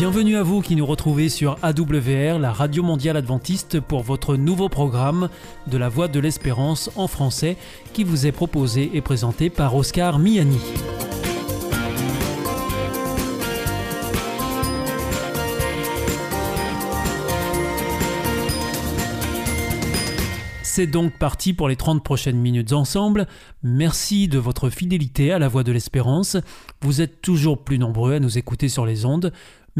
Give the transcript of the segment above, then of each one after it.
Bienvenue à vous qui nous retrouvez sur AWR, la radio mondiale adventiste, pour votre nouveau programme de la Voix de l'Espérance en français qui vous est proposé et présenté par Oscar Miani. C'est donc parti pour les 30 prochaines minutes ensemble. Merci de votre fidélité à la Voix de l'Espérance. Vous êtes toujours plus nombreux à nous écouter sur les ondes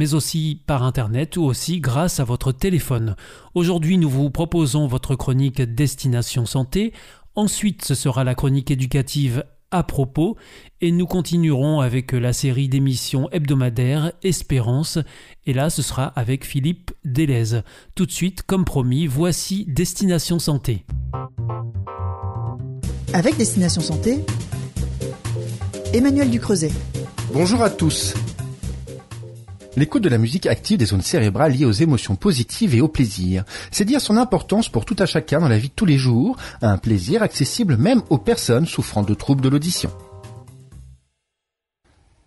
mais aussi par Internet ou aussi grâce à votre téléphone. Aujourd'hui, nous vous proposons votre chronique Destination Santé. Ensuite, ce sera la chronique éducative à propos et nous continuerons avec la série d'émissions hebdomadaires Espérance et là ce sera avec Philippe Delez. Tout de suite, comme promis, voici Destination Santé. Avec Destination Santé, Emmanuel Ducreuset. Bonjour à tous. L'écoute de la musique active des zones cérébrales liées aux émotions positives et au plaisir. C'est dire son importance pour tout à chacun dans la vie de tous les jours, un plaisir accessible même aux personnes souffrant de troubles de l'audition.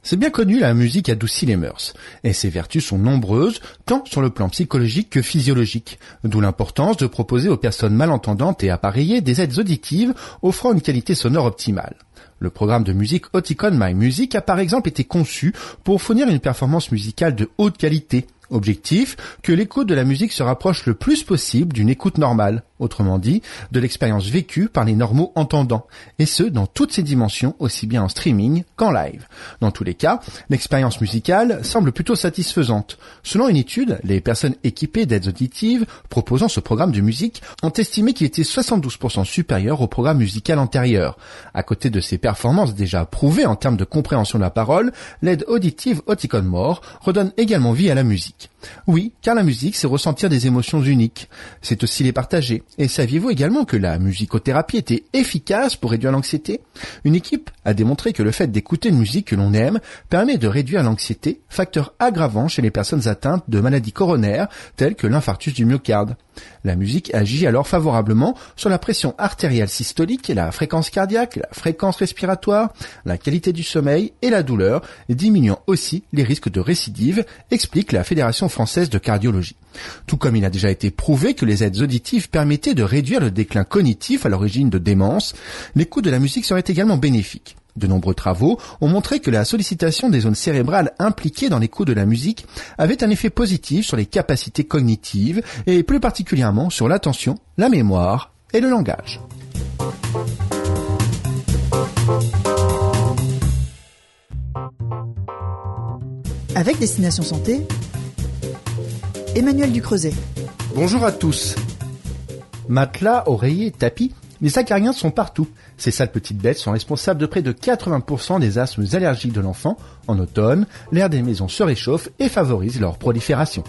C'est bien connu, la musique adoucit les mœurs, et ses vertus sont nombreuses, tant sur le plan psychologique que physiologique, d'où l'importance de proposer aux personnes malentendantes et appareillées des aides auditives offrant une qualité sonore optimale. Le programme de musique Oticon My Music a par exemple été conçu pour fournir une performance musicale de haute qualité, Objectif, que l'écoute de la musique se rapproche le plus possible d'une écoute normale, autrement dit, de l'expérience vécue par les normaux entendants, et ce, dans toutes ses dimensions, aussi bien en streaming qu'en live. Dans tous les cas, l'expérience musicale semble plutôt satisfaisante. Selon une étude, les personnes équipées d'aides auditives proposant ce programme de musique ont estimé qu'il était 72% supérieur au programme musical antérieur. À côté de ses performances déjà prouvées en termes de compréhension de la parole, l'aide auditive Oticon More redonne également vie à la musique. Oui, car la musique, c'est ressentir des émotions uniques. C'est aussi les partager. Et saviez-vous également que la musicothérapie était efficace pour réduire l'anxiété? Une équipe a démontré que le fait d'écouter une musique que l'on aime permet de réduire l'anxiété, facteur aggravant chez les personnes atteintes de maladies coronaires telles que l'infarctus du myocarde. La musique agit alors favorablement sur la pression artérielle systolique, la fréquence cardiaque, la fréquence respiratoire, la qualité du sommeil et la douleur, diminuant aussi les risques de récidive, explique la Fédération française de cardiologie. Tout comme il a déjà été prouvé que les aides auditives permettaient de réduire le déclin cognitif à l'origine de démence, l'écoute de la musique serait également bénéfique. De nombreux travaux ont montré que la sollicitation des zones cérébrales impliquées dans l'écoute de la musique avait un effet positif sur les capacités cognitives et plus particulièrement sur l'attention, la mémoire et le langage. Avec Destination Santé, Emmanuel Ducreuset. Bonjour à tous. Matelas, oreiller, tapis, les acariens sont partout. Ces sales petites bêtes sont responsables de près de 80% des asthmes allergiques de l'enfant. En automne, l'air des maisons se réchauffe et favorise leur prolifération.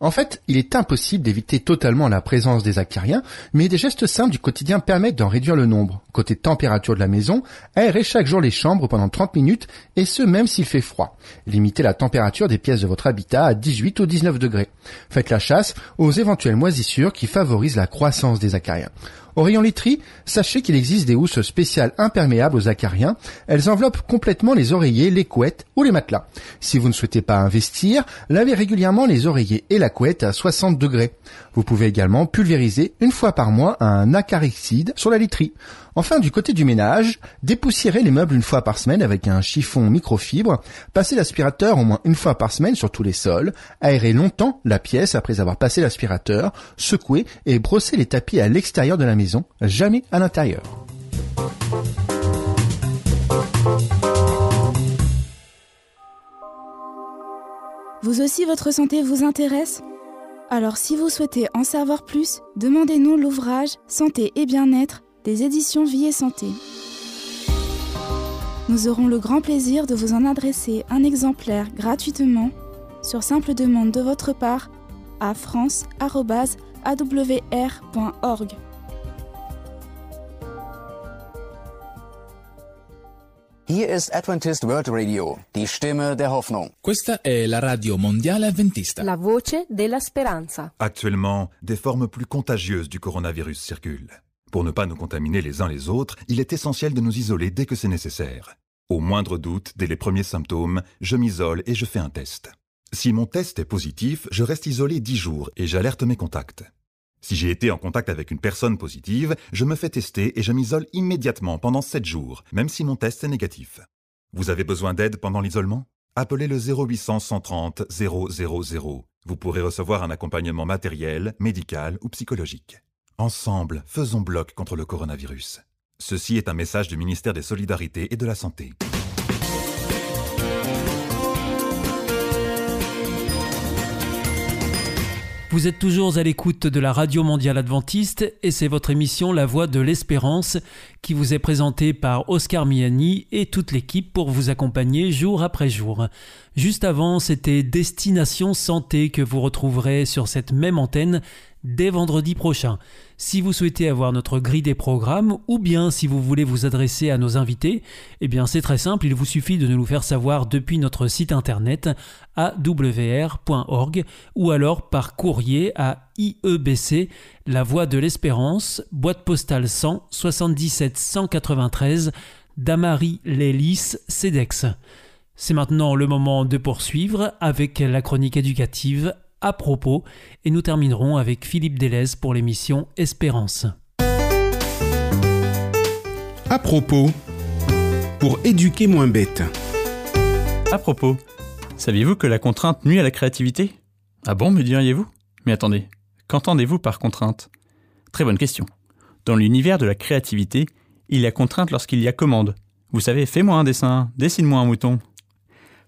En fait, il est impossible d'éviter totalement la présence des acariens, mais des gestes simples du quotidien permettent d'en réduire le nombre. Côté température de la maison, aérez chaque jour les chambres pendant 30 minutes, et ce même s'il fait froid. Limitez la température des pièces de votre habitat à 18 ou 19 degrés. Faites la chasse aux éventuelles moisissures qui favorisent la croissance des acariens. Au rayon literie, sachez qu'il existe des housses spéciales imperméables aux acariens. Elles enveloppent complètement les oreillers, les couettes ou les matelas. Si vous ne souhaitez pas investir, lavez régulièrement les oreillers et la couette à 60 degrés. Vous pouvez également pulvériser une fois par mois un acaricide sur la literie. Enfin, du côté du ménage, dépoussiérez les meubles une fois par semaine avec un chiffon microfibre, passez l'aspirateur au moins une fois par semaine sur tous les sols, aérez longtemps la pièce après avoir passé l'aspirateur, secouez et brossez les tapis à l'extérieur de la maison, jamais à l'intérieur. Vous aussi, votre santé vous intéresse? Alors si vous souhaitez en savoir plus, demandez-nous l'ouvrage Santé et bien-être des éditions Vie et Santé. Nous aurons le grand plaisir de vous en adresser un exemplaire gratuitement sur simple demande de votre part à france.awr.org. Hier ist Adventist World Radio, die Stimme der Hoffnung. Questa è la radio mondiale adventista. La voce della speranza. Actuellement, des formes plus contagieuses du coronavirus circulent. Pour ne pas nous contaminer les uns les autres, il est essentiel de nous isoler dès que c'est nécessaire. Au moindre doute, dès les premiers symptômes, je m'isole et je fais un test. Si mon test est positif, je reste isolé 10 jours et j'alerte mes contacts. Si j'ai été en contact avec une personne positive, je me fais tester et je m'isole immédiatement pendant 7 jours, même si mon test est négatif. Vous avez besoin d'aide pendant l'isolement? Appelez le 0800 130 000. Vous pourrez recevoir un accompagnement matériel, médical ou psychologique. Ensemble, faisons bloc contre le coronavirus. Ceci est un message du ministère des Solidarités et de la Santé. Vous êtes toujours à l'écoute de la Radio Mondiale Adventiste et c'est votre émission La Voix de l'Espérance qui vous est présentée par Oscar Miani et toute l'équipe pour vous accompagner jour après jour. Juste avant, c'était Destination Santé que vous retrouverez sur cette même antenne dès vendredi prochain. Si vous souhaitez avoir notre grille des programmes ou bien si vous voulez vous adresser à nos invités, eh bien c'est très simple, il vous suffit de nous le faire savoir depuis notre site internet awr.org ou alors par courrier à IEBC, La Voix de l'Espérance, boîte postale 100 77 193 Damary Lélis CEDEX. C'est maintenant le moment de poursuivre avec la chronique éducative à propos et nous terminerons avec Philippe Delez pour l'émission Espérance. À propos, pour éduquer moins bête. À propos, saviez-vous que la contrainte nuit à la créativité? Ah bon, me diriez-vous? Mais attendez, qu'entendez-vous par contrainte? Très bonne question. Dans l'univers de la créativité, il y a contrainte lorsqu'il y a commande. Vous savez, fais-moi un dessin, dessine-moi un mouton.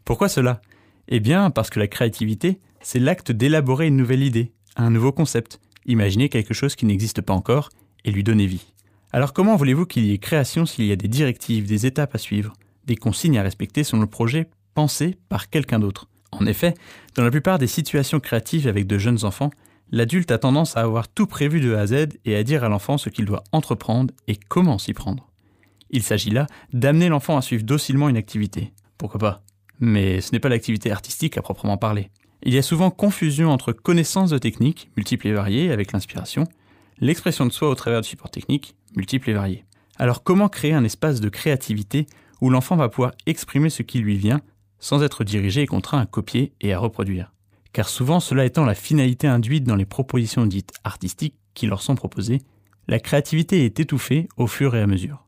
Pourquoi cela? Eh bien, parce que la créativité, c'est l'acte d'élaborer une nouvelle idée, un nouveau concept, imaginer quelque chose qui n'existe pas encore et lui donner vie. Alors comment voulez-vous qu'il y ait création s'il y a des directives, des étapes à suivre, des consignes à respecter selon le projet pensé par quelqu'un d'autre? En effet, dans la plupart des situations créatives avec de jeunes enfants, l'adulte a tendance à avoir tout prévu de A à Z et à dire à l'enfant ce qu'il doit entreprendre et comment s'y prendre. Il s'agit là d'amener l'enfant à suivre docilement une activité. Pourquoi pas? Mais ce n'est pas l'activité artistique à proprement parler. Il y a souvent confusion entre connaissance de techniques, multiples et variées, avec l'inspiration, l'expression de soi au travers de supports techniques, multiples et variés. Alors comment créer un espace de créativité où l'enfant va pouvoir exprimer ce qui lui vient sans être dirigé et contraint à copier et à reproduire? Car souvent cela étant la finalité induite dans les propositions dites artistiques qui leur sont proposées, la créativité est étouffée au fur et à mesure.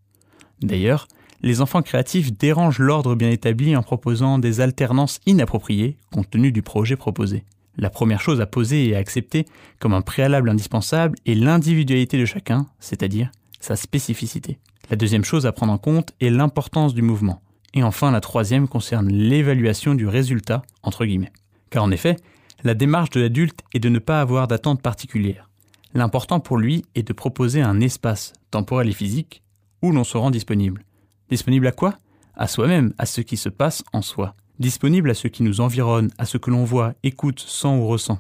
D'ailleurs, les enfants créatifs dérangent l'ordre bien établi en proposant des alternances inappropriées compte tenu du projet proposé. La première chose à poser et à accepter comme un préalable indispensable est l'individualité de chacun, c'est-à-dire sa spécificité. La deuxième chose à prendre en compte est l'importance du mouvement. Et enfin, la troisième concerne l'évaluation du résultat, entre guillemets. Car en effet, la démarche de l'adulte est de ne pas avoir d'attente particulière. L'important pour lui est de proposer un espace, temporel et physique, où l'on se rend disponible. Disponible à quoi? À soi-même, à ce qui se passe en soi. Disponible à ce qui nous environne, à ce que l'on voit, écoute, sent ou ressent.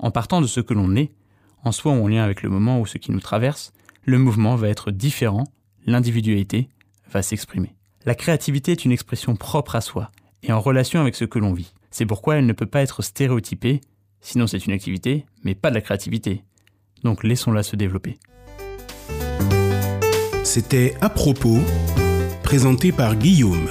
En partant de ce que l'on est, en soi ou en lien avec le moment ou ce qui nous traverse, le mouvement va être différent, l'individualité va s'exprimer. La créativité est une expression propre à soi et en relation avec ce que l'on vit. C'est pourquoi elle ne peut pas être stéréotypée, sinon c'est une activité, mais pas de la créativité. Donc laissons-la se développer. C'était à propos présenté par Guillaume.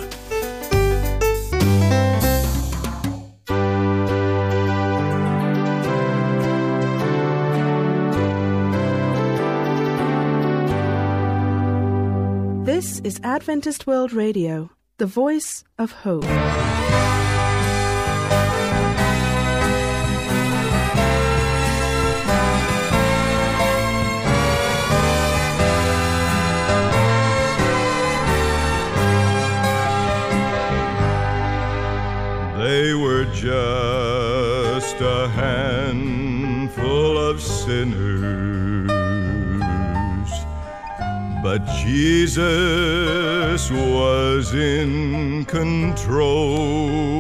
This is Adventist World Radio, the voice of hope. Sinners, but Jesus was in control.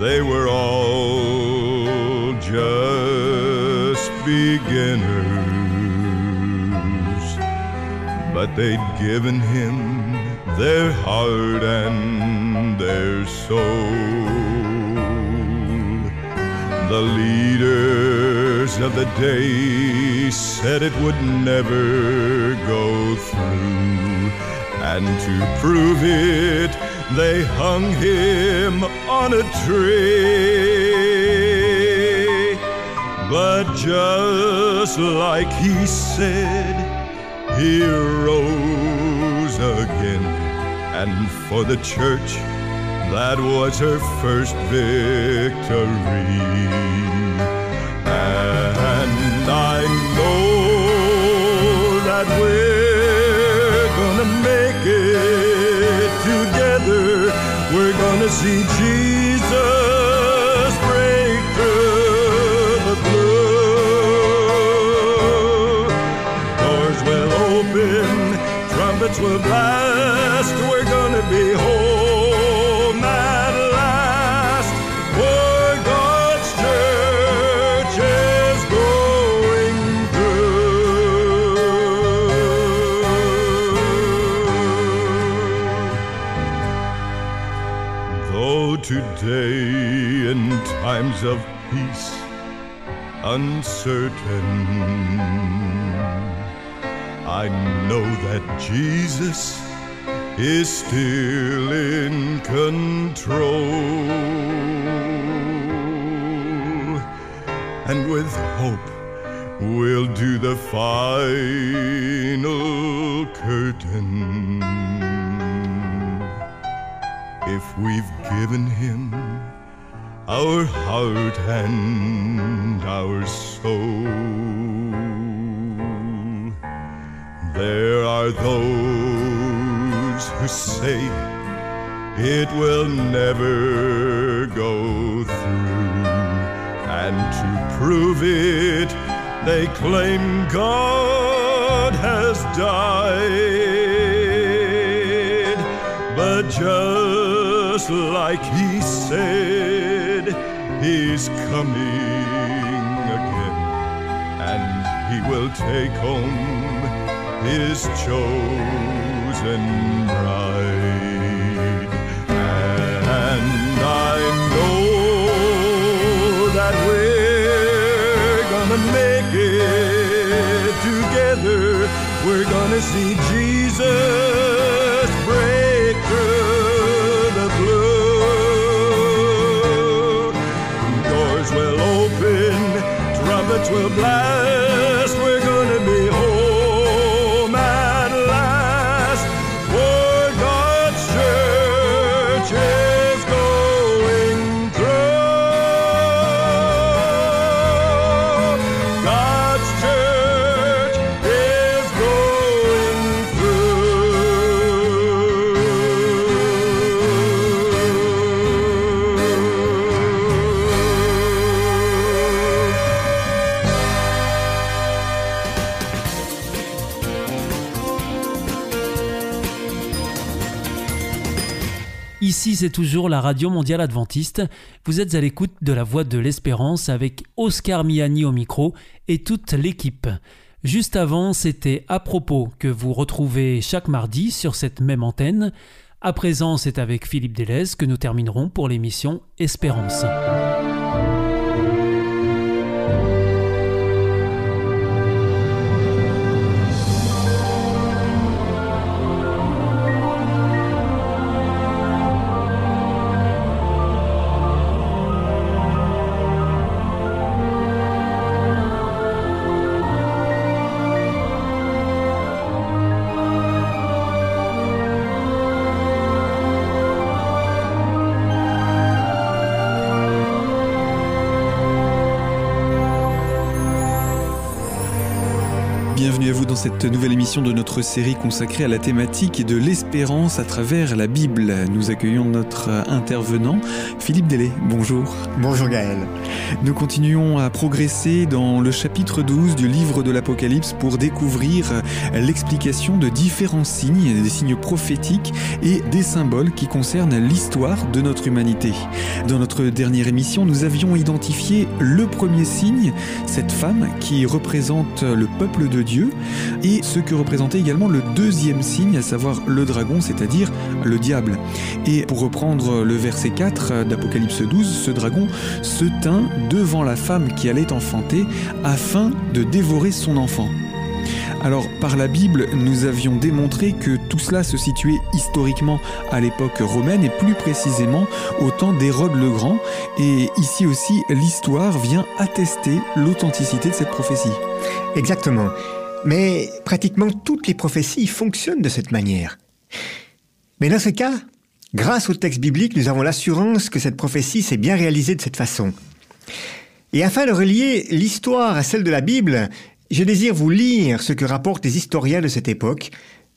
They were all just beginners, but they'd given him their heart and their soul. The leaders of the day said it would never go through, and to prove it, they hung him on a tree. But just like he said, he rose again. And for the church, that was her first victory. And I know that we're gonna make it together. We're gonna see of peace uncertain, I know that Jesus is still in control. And with hope, we'll do the final curtain. If we've given him our heart and our soul. There are those who say it will never go through, and to prove it, they claim God has died. But just like he said, he's coming again, and he will take home his chosen bride. And I know that we're gonna make it together. We're gonna see Jesus will blast. Ici, c'est toujours la Radio Mondiale Adventiste. Vous êtes à l'écoute de la Voix de l'Espérance avec Oscar Miani au micro et toute l'équipe. Juste avant, c'était à propos que vous retrouvez chaque mardi sur cette même antenne. À présent, c'est avec Philippe Delez que nous terminerons pour l'émission Espérance. Cette nouvelle émission de notre série consacrée à la thématique de l'espérance à travers la Bible. Nous accueillons notre intervenant, Philippe Delay. Bonjour. Bonjour Gaël. Nous continuons à progresser dans le chapitre 12 du livre de l'Apocalypse pour découvrir l'explication de différents signes, des signes prophétiques et des symboles qui concernent l'histoire de notre humanité. Dans notre dernière émission, nous avions identifié le premier signe, cette femme qui représente le peuple de Dieu, et ce que représentait également le deuxième signe, à savoir le dragon, c'est-à-dire le diable. Et pour reprendre le verset 4 d'Apocalypse 12, ce dragon se tint devant la femme qui allait enfanter afin de dévorer son enfant. Alors, par la Bible, nous avions démontré que tout cela se situait historiquement à l'époque romaine et plus précisément au temps d'Hérode le Grand. Et ici aussi, l'histoire vient attester l'authenticité de cette prophétie. Exactement. Mais pratiquement toutes les prophéties fonctionnent de cette manière. Mais dans ce cas, grâce au texte biblique, nous avons l'assurance que cette prophétie s'est bien réalisée de cette façon. Et afin de relier l'histoire à celle de la Bible, je désire vous lire ce que rapportent les historiens de cette époque,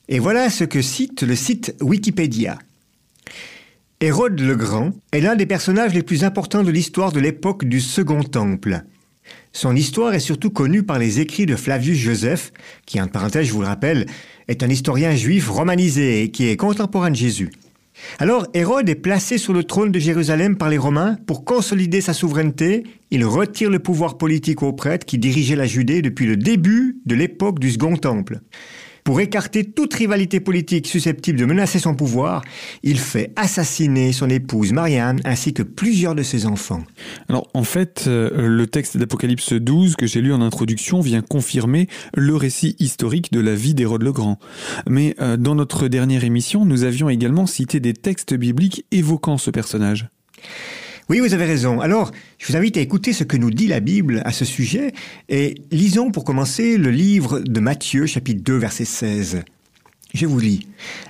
et voilà ce que cite le site Wikipédia. Hérode le Grand est l'un des personnages les plus importants de l'histoire de l'époque du Second Temple. Son histoire est surtout connue par les écrits de Flavius Joseph, qui, en parenthèse, je vous le rappelle, est un historien juif romanisé et qui est contemporain de Jésus. Alors Hérode est placé sur le trône de Jérusalem par les Romains pour consolider sa souveraineté. Il retire le pouvoir politique aux prêtres qui dirigeaient la Judée depuis le début de l'époque du Second Temple. Pour écarter toute rivalité politique susceptible de menacer son pouvoir, il fait assassiner son épouse Marianne ainsi que plusieurs de ses enfants. Alors en fait, euh, le texte d'Apocalypse 12 que j'ai lu en introduction vient confirmer le récit historique de la vie d'Hérode le Grand. Mais euh, dans notre dernière émission, nous avions également cité des textes bibliques évoquant ce personnage. Oui, vous avez raison. Alors, je vous invite à écouter ce que nous dit la Bible à ce sujet et lisons pour commencer le livre de Matthieu chapitre 2 verset 16. Je vous lis.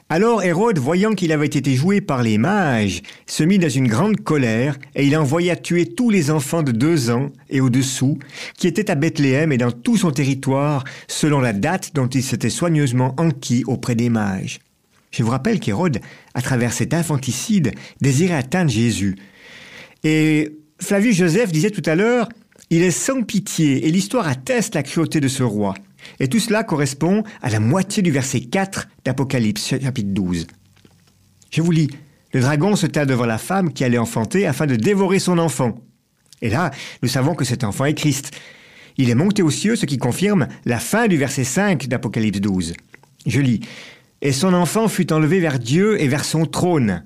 Alors Hérode, voyant qu'il avait été joué par les mages, se mit dans une grande colère, et il envoya tuer tous les enfants de deux ans et au-dessous, qui étaient à Bethléem et dans tout son territoire, selon la date dont il s'était soigneusement enquis auprès des mages. Je vous rappelle qu'Hérode, à travers cet infanticide, désirait atteindre Jésus, et Flavius Joseph disait tout à l'heure, il est sans pitié et l'histoire atteste la cruauté de ce roi. Et tout cela correspond à la moitié du verset 4 d'Apocalypse chapitre 12. Je vous lis. Le dragon se tint devant la femme qui allait enfanter afin de dévorer son enfant. Et là, nous savons que cet enfant est Christ. Il est monté aux cieux, ce qui confirme la fin du verset 5 d'Apocalypse 12. Je lis. Et son enfant fut enlevé vers Dieu et vers son trône.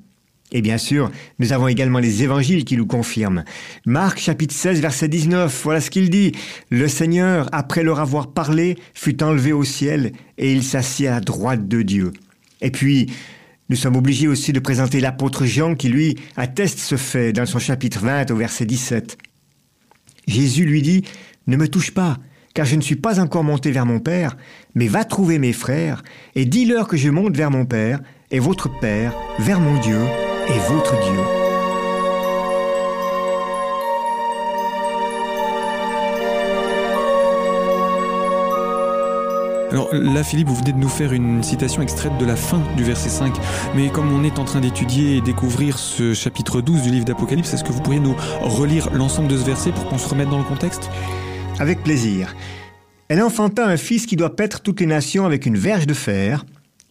Et bien sûr, nous avons également les évangiles qui nous confirment. Marc chapitre 16 verset 19, voilà ce qu'il dit. Le Seigneur, après leur avoir parlé, fut enlevé au ciel et il s'assit à droite de Dieu. Et puis, nous sommes obligés aussi de présenter l'apôtre Jean qui, lui, atteste ce fait dans son chapitre 20 au verset 17. Jésus lui dit, Ne me touche pas, car je ne suis pas encore monté vers mon Père, mais va trouver mes frères, et dis-leur que je monte vers mon Père, et votre Père, vers mon Dieu, et votre Dieu. Alors là, Philippe, vous venez de nous faire une citation extraite de la fin du verset 5. Mais comme on est en train d'étudier et découvrir ce chapitre 12 du livre d'Apocalypse, est-ce que vous pourriez nous relire l'ensemble de ce verset pour qu'on se remette dans le contexte? Avec plaisir. Elle enfanta un fils qui doit paître toutes les nations avec une verge de fer,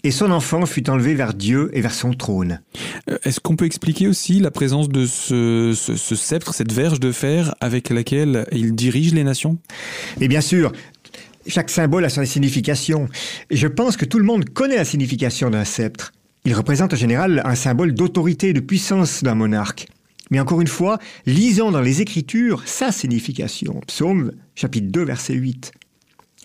et son enfant fut enlevé vers Dieu et vers son trône. Euh, est-ce qu'on peut expliquer aussi la présence de ce, ce, sceptre, cette verge de fer avec laquelle il dirige les nations? Et bien sûr, chaque symbole a sa signification. Je pense que tout le monde connaît la signification d'un sceptre. Il représente en général un symbole d'autorité et de puissance d'un monarque. Mais encore une fois, lisons dans les Écritures sa signification. Psaume chapitre 2 verset 8.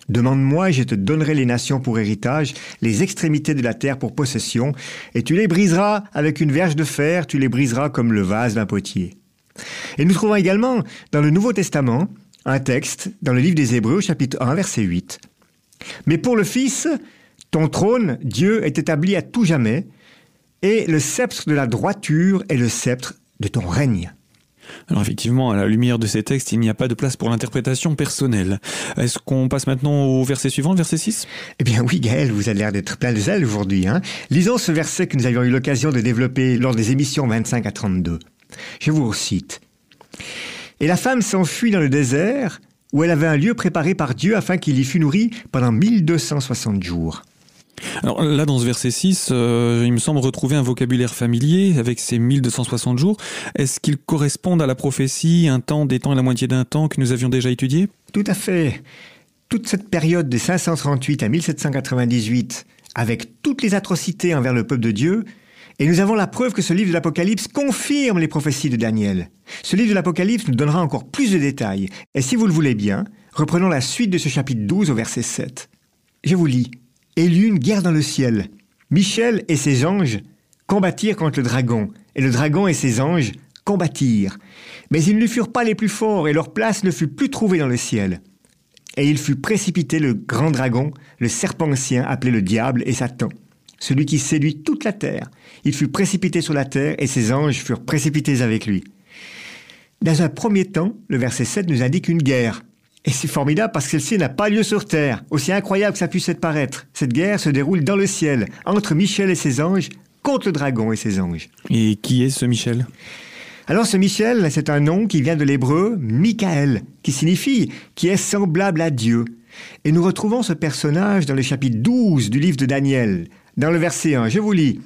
Demande-moi je te donnerai les nations pour héritage, les extrémités de la terre pour possession, et tu les briseras avec une verge de fer, tu les briseras comme le vase d'un potier. Et nous trouvons également dans le Nouveau Testament un texte dans le livre des Hébreux chapitre 1 verset 8. Mais pour le Fils, ton trône, Dieu, est établi à tout jamais, et le sceptre de la droiture est le sceptre de ton règne. Alors effectivement, à la lumière de ces textes, il n'y a pas de place pour l'interprétation personnelle. Est-ce qu'on passe maintenant au verset suivant, verset 6 Eh bien oui, Gaël, vous avez l'air d'être plein de zèle aujourd'hui. Hein Lisons ce verset que nous avions eu l'occasion de développer lors des émissions 25 à 32. Je vous cite. Et la femme s'enfuit dans le désert, où elle avait un lieu préparé par Dieu afin qu'il y fût nourri pendant 1260 jours. Alors là, dans ce verset 6, euh, il me semble retrouver un vocabulaire familier avec ces 1260 jours. Est-ce qu'ils correspondent à la prophétie, un temps, des temps et la moitié d'un temps que nous avions déjà étudié? Tout à fait. Toute cette période de 538 à 1798, avec toutes les atrocités envers le peuple de Dieu, et nous avons la preuve que ce livre de l'Apocalypse confirme les prophéties de Daniel. Ce livre de l'Apocalypse nous donnera encore plus de détails. Et si vous le voulez bien, reprenons la suite de ce chapitre 12 au verset 7. Je vous lis. Et il y eut une guerre dans le ciel. Michel et ses anges combattirent contre le dragon, et le dragon et ses anges combattirent. Mais ils ne furent pas les plus forts, et leur place ne fut plus trouvée dans le ciel. Et il fut précipité le grand dragon, le serpent ancien, appelé le diable et Satan, celui qui séduit toute la terre. Il fut précipité sur la terre, et ses anges furent précipités avec lui. Dans un premier temps, le verset 7 nous indique une guerre. Et c'est formidable parce que celle-ci n'a pas lieu sur terre, aussi incroyable que ça puisse être paraître. Cette guerre se déroule dans le ciel, entre Michel et ses anges, contre le dragon et ses anges. Et qui est ce Michel? Alors ce Michel, c'est un nom qui vient de l'hébreu Michael, qui signifie qui est semblable à Dieu. Et nous retrouvons ce personnage dans le chapitre 12 du livre de Daniel, dans le verset 1. Je vous lis.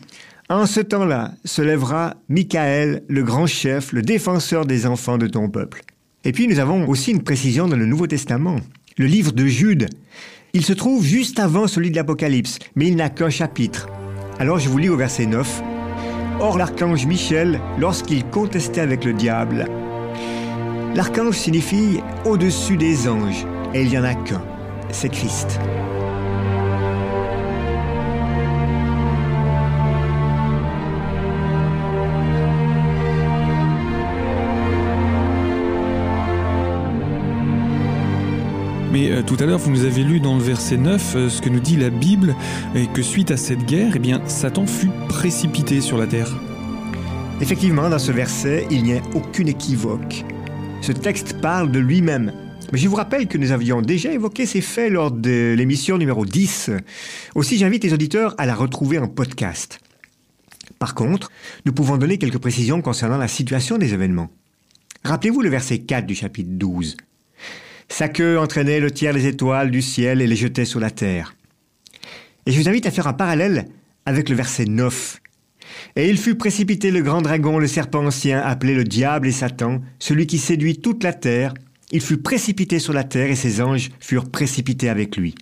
En ce temps-là se lèvera Michael, le grand chef, le défenseur des enfants de ton peuple. Et puis nous avons aussi une précision dans le Nouveau Testament, le livre de Jude. Il se trouve juste avant celui de l'Apocalypse, mais il n'a qu'un chapitre. Alors je vous lis au verset 9. Or l'archange Michel, lorsqu'il contestait avec le diable, l'archange signifie au-dessus des anges, et il n'y en a qu'un, c'est Christ. Mais euh, tout à l'heure, vous nous avez lu dans le verset 9 euh, ce que nous dit la Bible, et que suite à cette guerre, eh Satan fut précipité sur la terre. Effectivement, dans ce verset, il n'y a aucune équivoque. Ce texte parle de lui-même. Mais je vous rappelle que nous avions déjà évoqué ces faits lors de l'émission numéro 10. Aussi, j'invite les auditeurs à la retrouver en podcast. Par contre, nous pouvons donner quelques précisions concernant la situation des événements. Rappelez-vous le verset 4 du chapitre 12. Sa queue entraînait le tiers des étoiles du ciel et les jetait sur la terre. Et je vous invite à faire un parallèle avec le verset 9. Et il fut précipité le grand dragon, le serpent ancien, appelé le diable et Satan, celui qui séduit toute la terre. Il fut précipité sur la terre et ses anges furent précipités avec lui.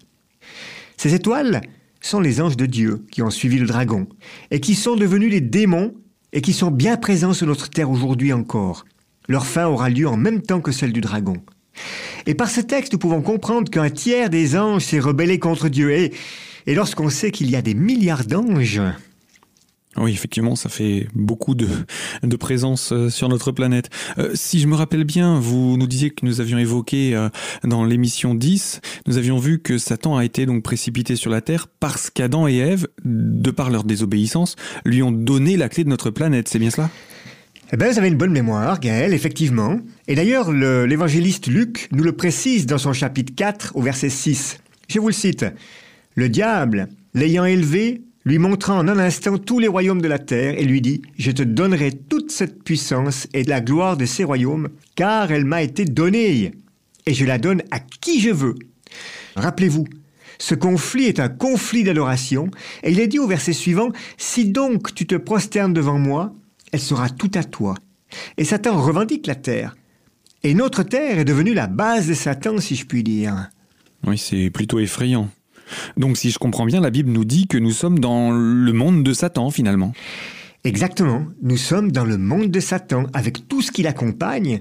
Ces étoiles sont les anges de Dieu qui ont suivi le dragon et qui sont devenus les démons et qui sont bien présents sur notre terre aujourd'hui encore. Leur fin aura lieu en même temps que celle du dragon. Et par ce texte, nous pouvons comprendre qu'un tiers des anges s'est rebellé contre Dieu. Et, lorsqu'on sait qu'il y a des milliards d'anges, oui, effectivement, ça fait beaucoup de, de présence euh, sur notre planète. Euh, si je me rappelle bien, vous nous disiez que nous avions évoqué euh, dans l'émission 10, nous avions vu que Satan a été donc précipité sur la Terre parce qu'Adam et Ève, de par leur désobéissance, lui ont donné la clé de notre planète. C'est bien cela? Eh bien, vous avez une bonne mémoire, Gaël, effectivement. Et d'ailleurs, l'évangéliste Luc nous le précise dans son chapitre 4 au verset 6. Je vous le cite. Le diable, l'ayant élevé, lui montra en un instant tous les royaumes de la terre et lui dit, Je te donnerai toute cette puissance et la gloire de ces royaumes, car elle m'a été donnée, et je la donne à qui je veux. Rappelez-vous, ce conflit est un conflit d'adoration, et il est dit au verset suivant, Si donc tu te prosternes devant moi, elle sera tout à toi. Et Satan revendique la terre. Et notre terre est devenue la base de Satan, si je puis dire. Oui, c'est plutôt effrayant. Donc si je comprends bien, la Bible nous dit que nous sommes dans le monde de Satan, finalement. Exactement, nous sommes dans le monde de Satan, avec tout ce qui l'accompagne,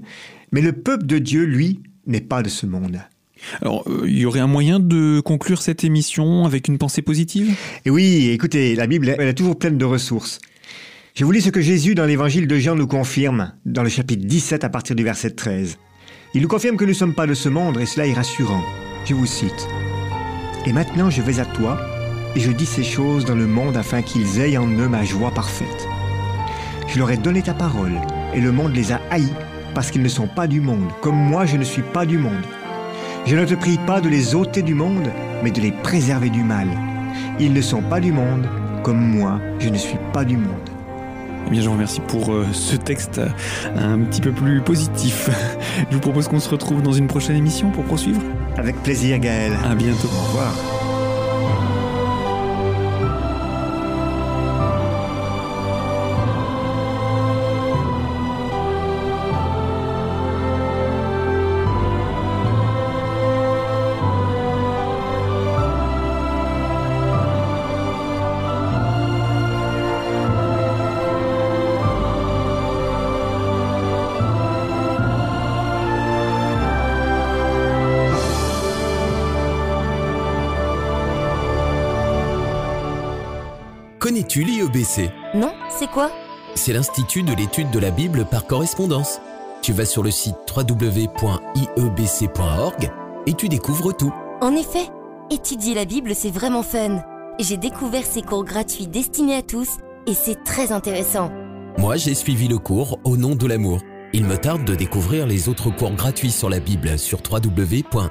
mais le peuple de Dieu, lui, n'est pas de ce monde. Alors, euh, il y aurait un moyen de conclure cette émission avec une pensée positive? Et oui, écoutez, la Bible, elle est toujours pleine de ressources. Je vous lis ce que Jésus dans l'évangile de Jean nous confirme, dans le chapitre 17 à partir du verset 13. Il nous confirme que nous ne sommes pas de ce monde et cela est rassurant. Je vous cite. Et maintenant je vais à toi et je dis ces choses dans le monde afin qu'ils aient en eux ma joie parfaite. Je leur ai donné ta parole et le monde les a haïs parce qu'ils ne sont pas du monde, comme moi je ne suis pas du monde. Je ne te prie pas de les ôter du monde, mais de les préserver du mal. Ils ne sont pas du monde, comme moi je ne suis pas du monde. Eh bien, je vous remercie pour euh, ce texte euh, un petit peu plus positif. Je vous propose qu'on se retrouve dans une prochaine émission pour poursuivre. Avec plaisir, Gaël. À bientôt. Au revoir. Non, c'est quoi? C'est l'Institut de l'étude de la Bible par correspondance. Tu vas sur le site www.iebc.org et tu découvres tout. En effet, étudier la Bible, c'est vraiment fun. J'ai découvert ces cours gratuits destinés à tous et c'est très intéressant. Moi, j'ai suivi le cours Au nom de l'amour. Il me tarde de découvrir les autres cours gratuits sur la Bible sur www.iebc.org.